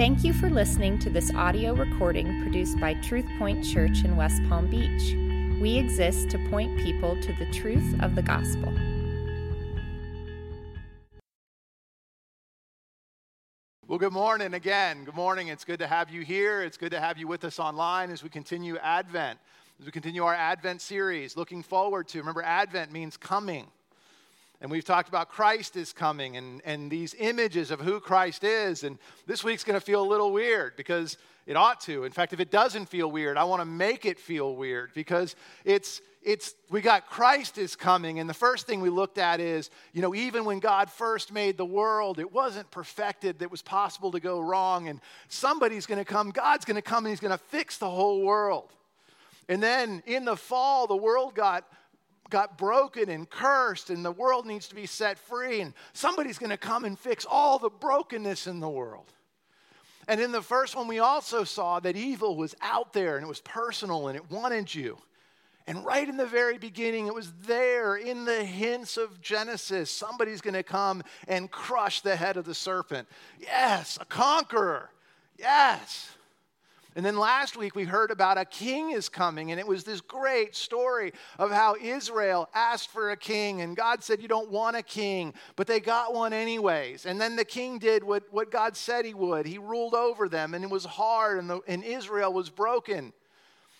Thank you for listening to this audio recording produced by Truth Point Church in West Palm Beach. We exist to point people to the truth of the gospel. Well, good morning again. Good morning. It's good to have you here. It's good to have you with us online as we continue Advent, as we continue our Advent series. Looking forward to, remember, Advent means coming. And we've talked about Christ is coming and, and these images of who Christ is. And this week's going to feel a little weird because it ought to. In fact, if it doesn't feel weird, I want to make it feel weird because it's, it's, we got Christ is coming. And the first thing we looked at is, you know, even when God first made the world, it wasn't perfected, it was possible to go wrong. And somebody's going to come, God's going to come and he's going to fix the whole world. And then in the fall, the world got got broken and cursed, and the world needs to be set free, and somebody's going to come and fix all the brokenness in the world. And in the first one, we also saw that evil was out there and it was personal and it wanted you. And right in the very beginning, it was there in the hints of Genesis. Somebody's going to come and crush the head of the serpent. Yes, a conqueror. Yes. And then last week we heard about a king is coming, and it was this great story of how Israel asked for a king, and God said, You don't want a king, but they got one anyways. And then the king did what, what God said he would. He ruled over them, and it was hard, and, the, and Israel was broken.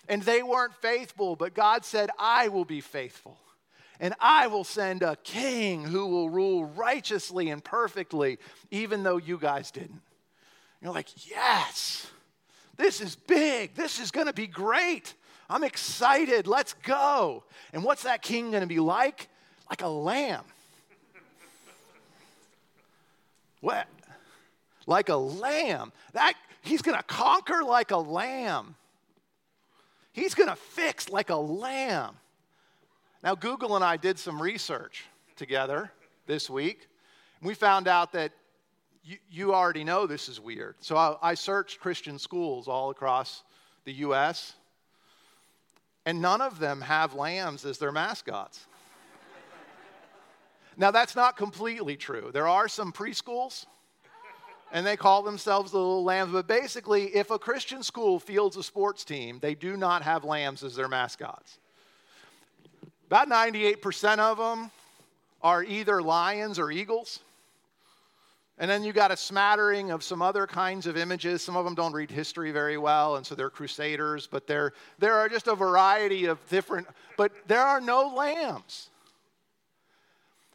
And they weren't faithful, but God said, I will be faithful. And I will send a king who will rule righteously and perfectly, even though you guys didn't. You're like, Yes. This is big. This is going to be great. I'm excited. Let's go. And what's that king going to be like? Like a lamb. what? Like a lamb. That he's going to conquer like a lamb. He's going to fix like a lamb. Now Google and I did some research together this week. We found out that you, you already know this is weird. So I, I searched Christian schools all across the U.S., and none of them have lambs as their mascots. now, that's not completely true. There are some preschools, and they call themselves the little lambs. But basically, if a Christian school fields a sports team, they do not have lambs as their mascots. About 98% of them are either lions or eagles. And then you got a smattering of some other kinds of images. Some of them don't read history very well, and so they're crusaders, but there, there are just a variety of different, but there are no lambs.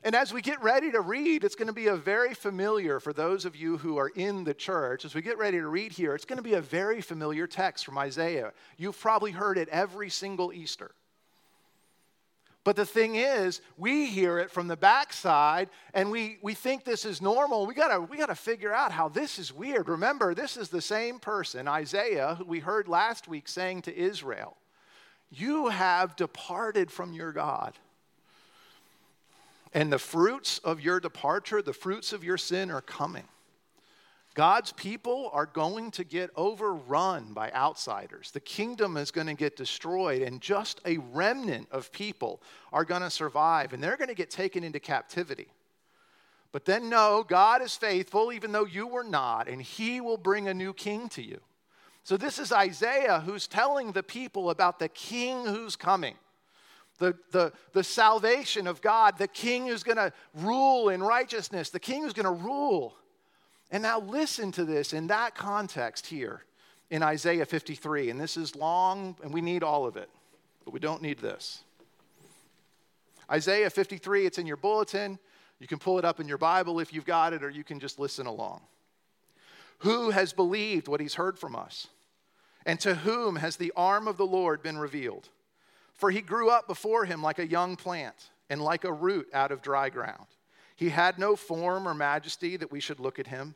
And as we get ready to read, it's going to be a very familiar, for those of you who are in the church, as we get ready to read here, it's going to be a very familiar text from Isaiah. You've probably heard it every single Easter. But the thing is, we hear it from the backside and we, we think this is normal. We gotta, we gotta figure out how this is weird. Remember, this is the same person, Isaiah, who we heard last week saying to Israel, You have departed from your God. And the fruits of your departure, the fruits of your sin are coming. God's people are going to get overrun by outsiders. The kingdom is going to get destroyed, and just a remnant of people are going to survive, and they're going to get taken into captivity. But then, no, God is faithful, even though you were not, and He will bring a new king to you. So, this is Isaiah who's telling the people about the king who's coming. The, the, the salvation of God, the king who's going to rule in righteousness, the king who's going to rule and now listen to this in that context here in Isaiah 53. And this is long, and we need all of it, but we don't need this. Isaiah 53, it's in your bulletin. You can pull it up in your Bible if you've got it, or you can just listen along. Who has believed what he's heard from us? And to whom has the arm of the Lord been revealed? For he grew up before him like a young plant and like a root out of dry ground. He had no form or majesty that we should look at him,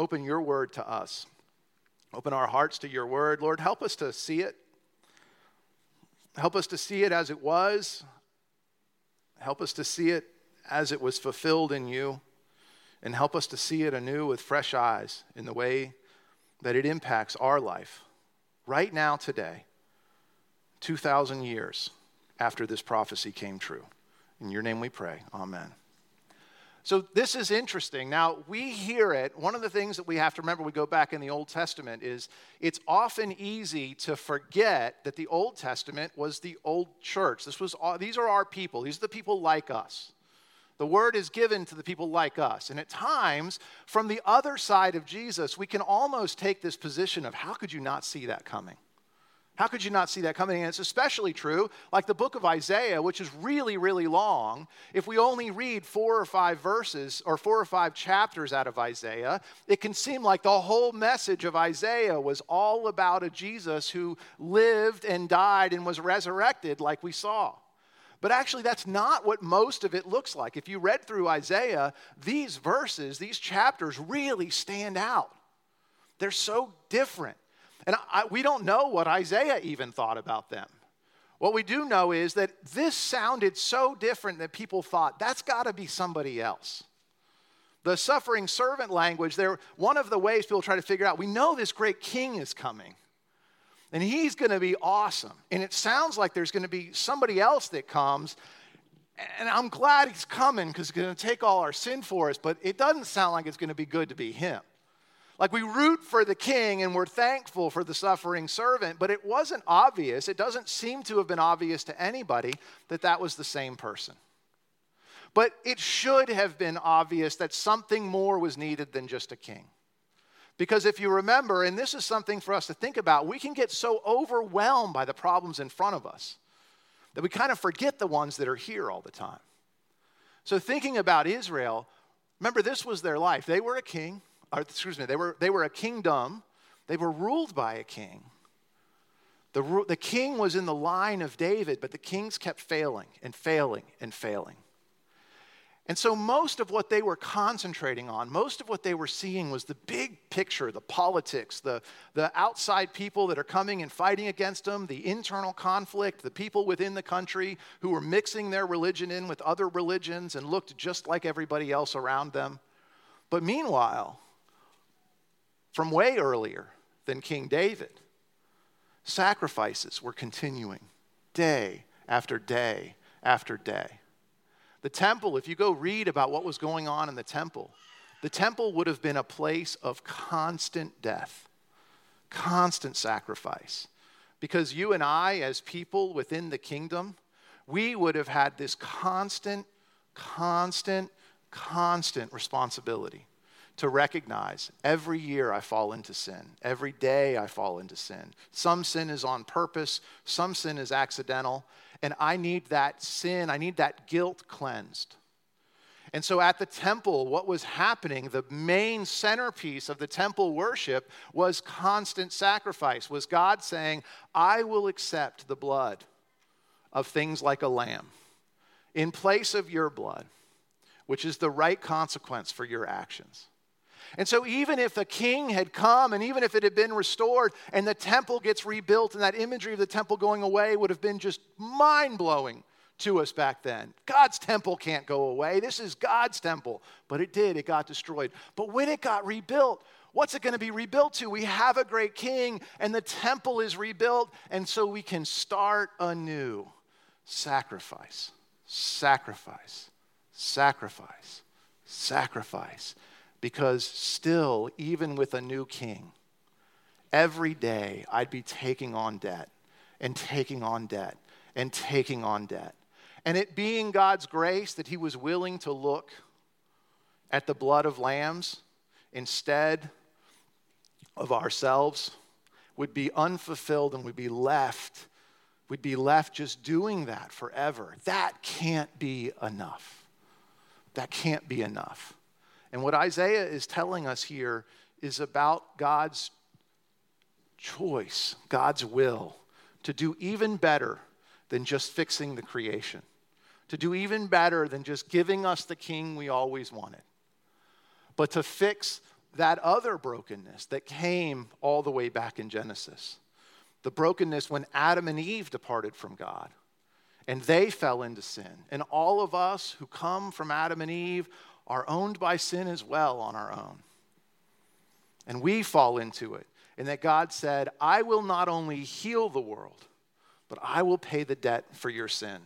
open your word to us. Open our hearts to your word. Lord, help us to see it. Help us to see it as it was. Help us to see it as it was fulfilled in you. And help us to see it anew with fresh eyes in the way that it impacts our life right now, today, 2,000 years after this prophecy came true. In your name we pray. Amen. So this is interesting. Now, we hear it. One of the things that we have to remember, we go back in the Old Testament, is it's often easy to forget that the Old Testament was the old church. This was, these are our people, these are the people like us. The word is given to the people like us. And at times, from the other side of Jesus, we can almost take this position of how could you not see that coming? How could you not see that coming? And it's especially true, like the book of Isaiah, which is really, really long. If we only read four or five verses or four or five chapters out of Isaiah, it can seem like the whole message of Isaiah was all about a Jesus who lived and died and was resurrected, like we saw. But actually, that's not what most of it looks like. If you read through Isaiah, these verses, these chapters really stand out. They're so different. And I, we don't know what Isaiah even thought about them. What we do know is that this sounded so different that people thought that's got to be somebody else. The suffering servant language, there, one of the ways people try to figure out, we know this great king is coming. And he's going to be awesome. And it sounds like there's going to be somebody else that comes. And I'm glad he's coming because he's going to take all our sin for us, but it doesn't sound like it's going to be good to be him. Like we root for the king and we're thankful for the suffering servant, but it wasn't obvious. It doesn't seem to have been obvious to anybody that that was the same person. But it should have been obvious that something more was needed than just a king. Because if you remember, and this is something for us to think about, we can get so overwhelmed by the problems in front of us that we kind of forget the ones that are here all the time. So, thinking about Israel, remember, this was their life. They were a king, or excuse me, they were, they were a kingdom, they were ruled by a king. The, the king was in the line of David, but the kings kept failing and failing and failing. And so, most of what they were concentrating on, most of what they were seeing was the big picture, the politics, the, the outside people that are coming and fighting against them, the internal conflict, the people within the country who were mixing their religion in with other religions and looked just like everybody else around them. But meanwhile, from way earlier than King David. Sacrifices were continuing day after day after day. The temple, if you go read about what was going on in the temple, the temple would have been a place of constant death, constant sacrifice. Because you and I, as people within the kingdom, we would have had this constant, constant, constant responsibility to recognize every year I fall into sin. Every day I fall into sin. Some sin is on purpose, some sin is accidental, and I need that sin, I need that guilt cleansed. And so at the temple, what was happening, the main centerpiece of the temple worship was constant sacrifice, was God saying, I will accept the blood of things like a lamb in place of your blood, which is the right consequence for your actions. And so, even if the king had come and even if it had been restored and the temple gets rebuilt and that imagery of the temple going away would have been just mind blowing to us back then. God's temple can't go away. This is God's temple. But it did, it got destroyed. But when it got rebuilt, what's it going to be rebuilt to? We have a great king, and the temple is rebuilt, and so we can start anew. Sacrifice, sacrifice, sacrifice, sacrifice. Because still, even with a new king, every day I'd be taking on debt and taking on debt and taking on debt. And it being God's grace that he was willing to look at the blood of lambs instead of ourselves would be unfulfilled and we'd be left we'd be left just doing that forever. That can't be enough. That can't be enough and what isaiah is telling us here is about god's choice god's will to do even better than just fixing the creation to do even better than just giving us the king we always wanted, but to fix that other brokenness that came all the way back in Genesis. The brokenness when Adam and Eve departed from God and they fell into sin. And all of us who come from Adam and Eve are owned by sin as well on our own. And we fall into it. And that God said, I will not only heal the world, but I will pay the debt for your sin.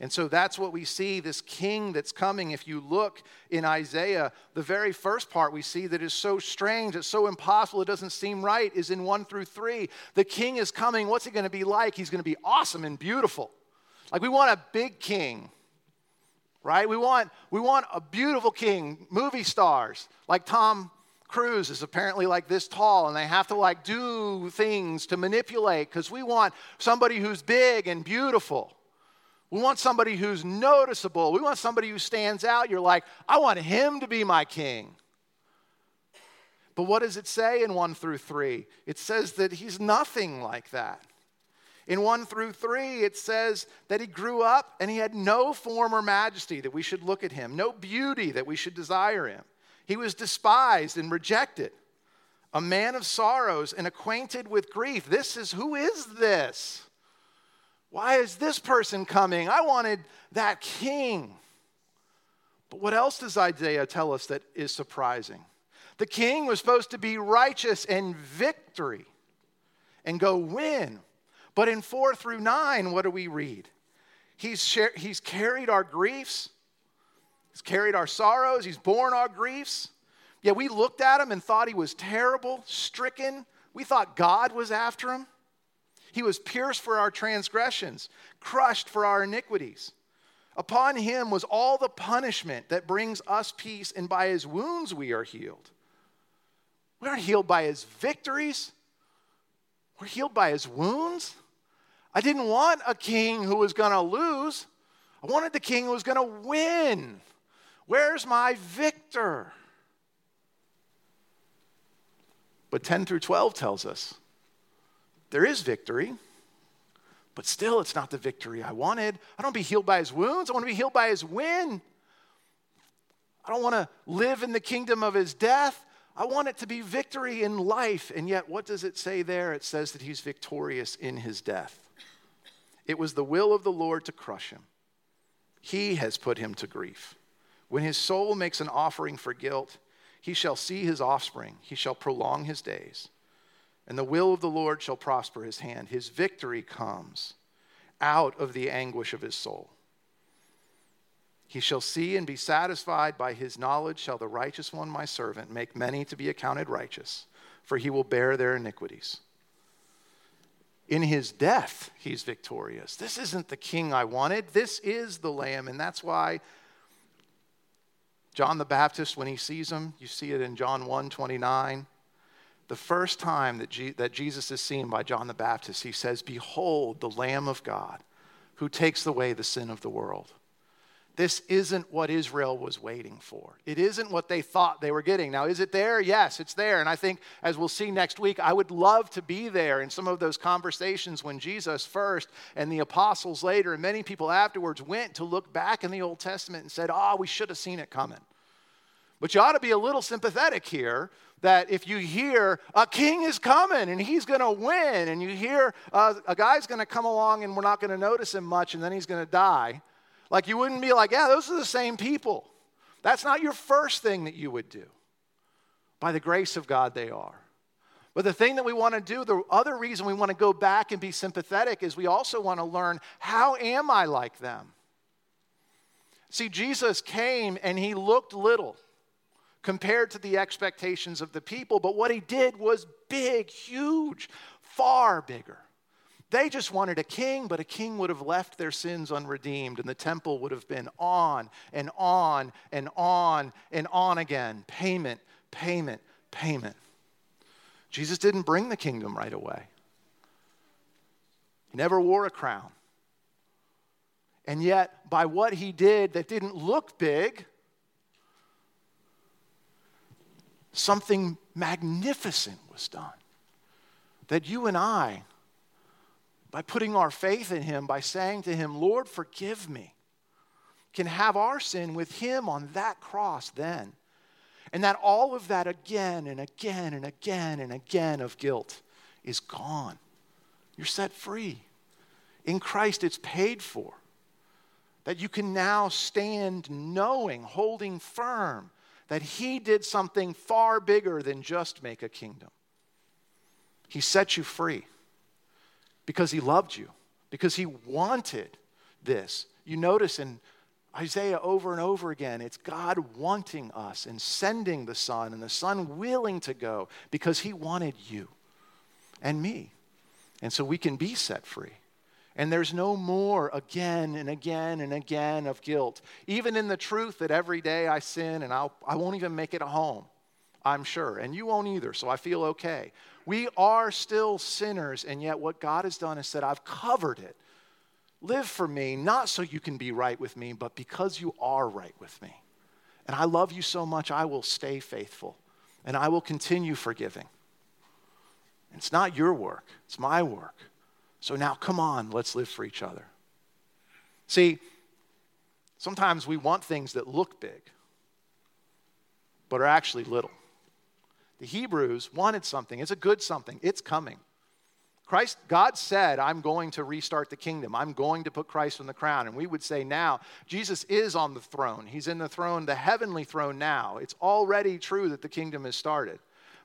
And so that's what we see this king that's coming. If you look in Isaiah, the very first part we see that is so strange, it's so impossible, it doesn't seem right, is in 1 through 3. The king is coming. What's he going to be like? He's going to be awesome and beautiful. Like we want a big king, right? We want, we want a beautiful king, movie stars like Tom Cruise is apparently like this tall and they have to like do things to manipulate because we want somebody who's big and beautiful. We want somebody who's noticeable. We want somebody who stands out. You're like, I want him to be my king. But what does it say in 1 through 3? It says that he's nothing like that. In 1 through 3, it says that he grew up and he had no form or majesty that we should look at him, no beauty that we should desire him. He was despised and rejected, a man of sorrows and acquainted with grief. This is who is this? Why is this person coming? I wanted that king. But what else does Isaiah tell us that is surprising? The king was supposed to be righteous and victory and go win. But in 4 through 9, what do we read? He's, share, he's carried our griefs, he's carried our sorrows, he's borne our griefs. Yeah, we looked at him and thought he was terrible, stricken. We thought God was after him. He was pierced for our transgressions, crushed for our iniquities. Upon him was all the punishment that brings us peace, and by his wounds we are healed. We aren't healed by his victories, we're healed by his wounds. I didn't want a king who was going to lose, I wanted the king who was going to win. Where's my victor? But 10 through 12 tells us there is victory, but still, it's not the victory I wanted. I don't be healed by his wounds, I want to be healed by his win. I don't want to live in the kingdom of his death. I want it to be victory in life. And yet, what does it say there? It says that he's victorious in his death. It was the will of the Lord to crush him. He has put him to grief. When his soul makes an offering for guilt, he shall see his offspring, he shall prolong his days and the will of the Lord shall prosper his hand. His victory comes out of the anguish of his soul. He shall see and be satisfied by his knowledge, shall the righteous one, my servant, make many to be accounted righteous, for he will bear their iniquities. In his death, he's victorious. This isn't the king I wanted. This is the lamb. And that's why John the Baptist, when he sees him, you see it in John 1 29 the first time that, that Jesus is seen by John the Baptist, he says, Behold, the Lamb of God who takes away the sin of the world. This isn't what Israel was waiting for. It isn't what they thought they were getting. Now, is it there? Yes, it's there. And I think, as we'll see next week, I would love to be there in some of those conversations when Jesus first and the apostles later and many people afterwards went to look back in the Old Testament and said, oh, we should have seen it coming. But you ought to be a little sympathetic here that if you hear a king is coming and he's going to win, and you hear uh, a guy's going to come along and we're not going to notice him much and then he's going to die like you wouldn't be like, yeah, those are the same people. That's not your first thing that you would do. By the grace of God, they are. But the thing that we want to do, the other reason we want to go back and be sympathetic is we also want to learn how am I like them? See, Jesus came and he looked little compared to the expectations of the people, but what he did was big, huge, far bigger. They just wanted a king, but a king would have left their sins unredeemed, and the temple would have been on and on and on and on again. Payment, payment, payment. Jesus didn't bring the kingdom right away, he never wore a crown. And yet, by what he did that didn't look big, something magnificent was done. That you and I by putting our faith in Him, by saying to Him, Lord, forgive me, can have our sin with Him on that cross then. And that all of that again and again and again and again of guilt is gone. You're set free. In Christ, it's paid for. That you can now stand knowing, holding firm that He did something far bigger than just make a kingdom. He set you free because he loved you, because he wanted this. You notice in Isaiah over and over again, it's God wanting us and sending the Son, and the Son willing to go because he wanted you and me. And so we can be set free. And there's no more again and again and again of guilt. Even in the truth that every day I sin and I'll, I won't even make it home, I'm sure. And you won't either, so I feel okay. We are still sinners, and yet what God has done is said, I've covered it. Live for me, not so you can be right with me, but because you are right with me. And I love you so much, I will stay faithful and I will continue forgiving. It's not your work, it's my work. So now, come on, let's live for each other. See, sometimes we want things that look big, but are actually little. The Hebrews wanted something. It's a good something. It's coming. Christ, God said, I'm going to restart the kingdom. I'm going to put Christ on the crown. And we would say now, Jesus is on the throne. He's in the throne, the heavenly throne now. It's already true that the kingdom has started,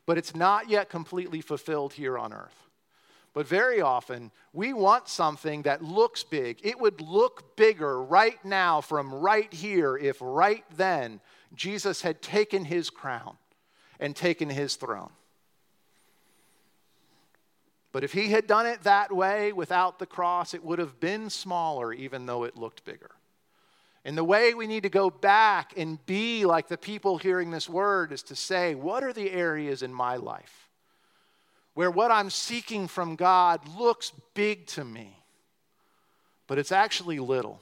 but it's not yet completely fulfilled here on earth. But very often, we want something that looks big. It would look bigger right now from right here if right then Jesus had taken his crown and taken his throne. But if he had done it that way without the cross, it would have been smaller, even though it looked bigger. And the way we need to go back and be like the people hearing this word is to say, what are the areas in my life where what I'm seeking from God looks big to me, but it's actually little?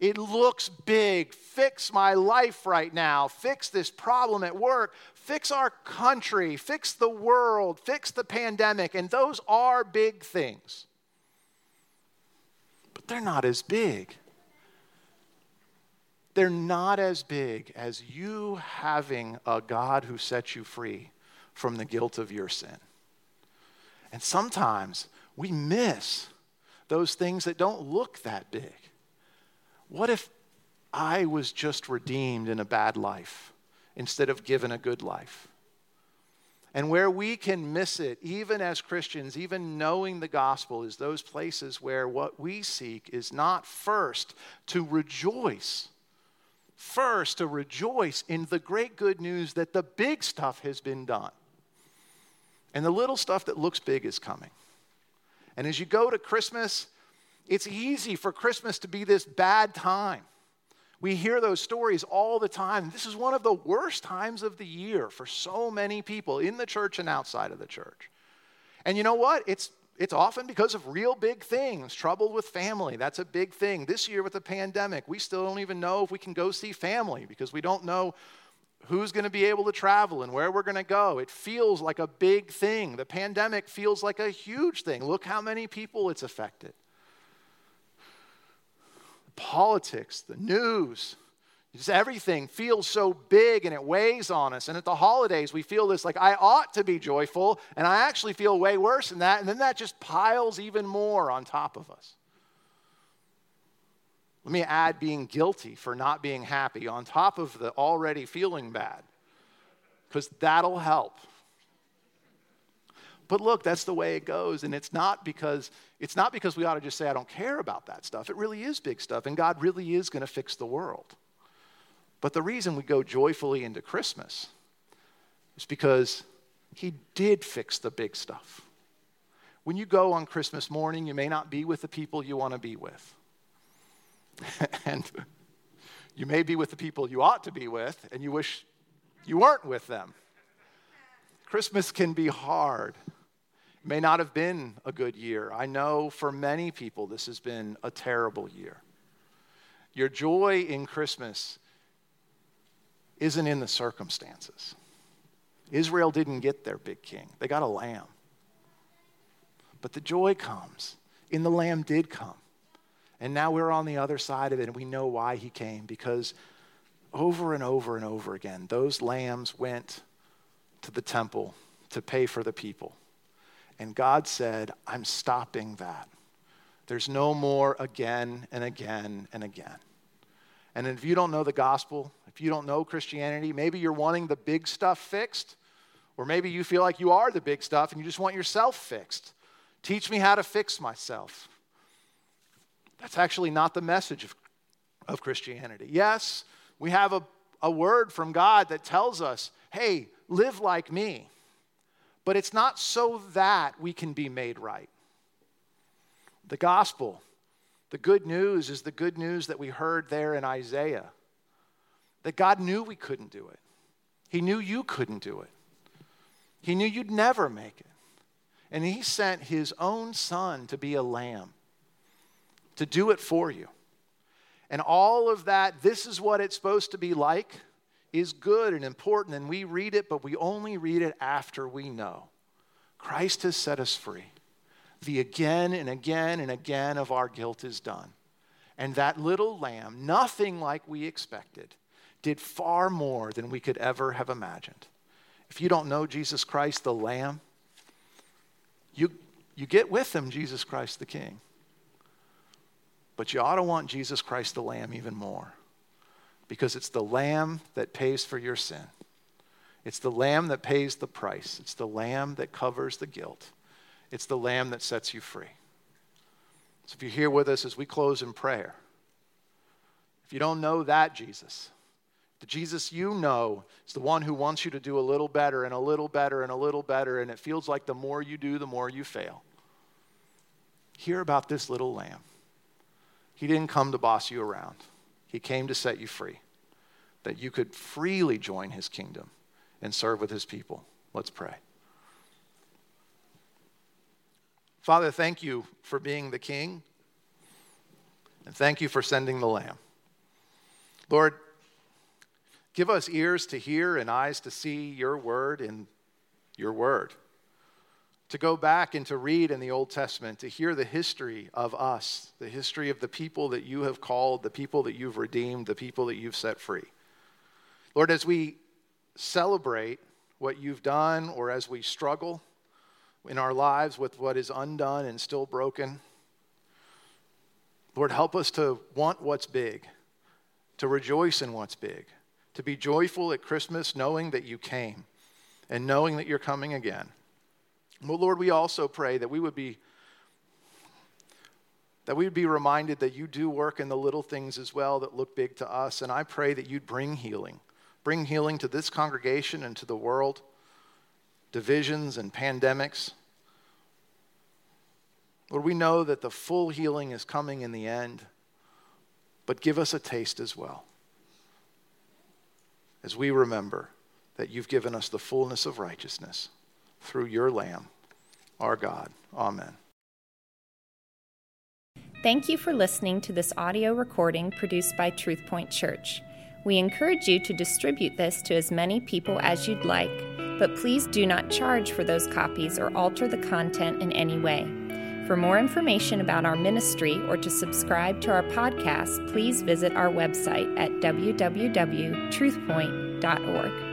It looks big. Fix my life right now. Fix this problem at work. Fix our country. Fix the world. Fix the pandemic. And those are big things. But they're not as big. They're not as big as you having a God who sets you free from the guilt of your sin. And sometimes we miss those things that don't look that big. What if I was just redeemed in a bad life instead of given a good life? And where we can miss it, even as Christians, even knowing the gospel, is those places where what we seek is not first to rejoice, first to rejoice in the great good news that the big stuff has been done. And the little stuff that looks big is coming. And as you go to Christmas, it's easy for Christmas to be this bad time. We hear those stories all the time. This is one of the worst times of the year for so many people in the church and outside of the church. And you know what? It's it's often because of real big things, trouble with family. That's a big thing. This year with the pandemic, we still don't even know if we can go see family because we don't know who's going to be able to travel and where we're going to go. It feels like a big thing. The pandemic feels like a huge thing. Look how many people it's affected. Politics, the news, just everything feels so big and it weighs on us. And at the holidays, we feel this like, I ought to be joyful, and I actually feel way worse than that. And then that just piles even more on top of us. Let me add being guilty for not being happy on top of the already feeling bad, because that'll help. But look, that's the way it goes. And it's not because it's not because we ought to just say, I don't care about that stuff. It really is big stuff, and God really is going to fix the world. But the reason we go joyfully into Christmas is because He did fix the big stuff. When you go on Christmas morning, you may not be with the people you want to be with. and you may be with the people you ought to be with, and you wish you weren't with them. Christmas can be hard. May not have been a good year. I know for many people this has been a terrible year. Your joy in Christmas isn't in the circumstances. Israel didn't get their big king, they got a lamb. But the joy comes in the lamb did come. And now we're on the other side of it, and we know why he came because over and over and over again, those lambs went to the temple to pay for the people. And God said, I'm stopping that. There's no more again and again and again. And if you don't know the gospel, if you don't know Christianity, maybe you're wanting the big stuff fixed, or maybe you feel like you are the big stuff and you just want yourself fixed. Teach me how to fix myself. That's actually not the message of, of Christianity. Yes, we have a, a word from God that tells us, hey, live like me. But it's not so that we can be made right. The gospel the good news is the good news that we heard there in Isaiah that God knew we couldn't do it. He knew you couldn't do it. He knew you'd never make it. And He sent His own Son to be a lamb, to do it for you. And all of that, this is what it's supposed to be like, is good and important. And we read it, but we only read it after we know. Christ has set us free the again and again and again of our guilt is done. And that little lamb, nothing like we expected, did far more than we could ever have imagined. If you don't know Jesus Christ the Lamb, you, you get with him Jesus Christ the King. But you ought to want Jesus Christ the Lamb even more because it's the Lamb that pays for your sin. It's the Lamb that pays the price. It's the Lamb that covers the guilt. It's the Lamb that sets you free. So if you're here with us as we close in prayer, if you don't know that Jesus, the Jesus you know is the one who wants you to do a little better and a little better and a little better, and it feels like the more you do, the more you fail. Hear about this little lamb. He didn't come to boss you around, He came to set you free, that you could freely join His kingdom and serve with His people. Let's pray. Father, thank you for being the king, and thank you for sending the lamb. Lord, give us ears to hear and eyes to see your word in your word. To go back and to read in the Old Testament, to hear the history of us, the history of the people that you have called, the people that you've redeemed, the people that you've set free. Lord, as we celebrate what you've done or as we struggle, in our lives with what is undone and still broken. Lord, help us to want what's big, to rejoice in what's big, to be joyful at Christmas knowing that you came and knowing that you're coming again. Well, Lord, we also pray that we would be that we would be reminded that you do work in the little things as well that look big to us. And I pray that you'd bring healing. Bring healing to this congregation and to the world divisions and pandemics. Lord, we know that the full healing is coming in the end, but give us a taste as well. As we remember that you've given us the fullness of righteousness through your Lamb, our God. Amen. Thank you for listening to this audio recording produced by TruthPoint Church. We encourage you to distribute this to as many people as you'd like, but please do not charge for those copies or alter the content in any way. For more information about our ministry or to subscribe to our podcast, please visit our website at www.truthpoint.org.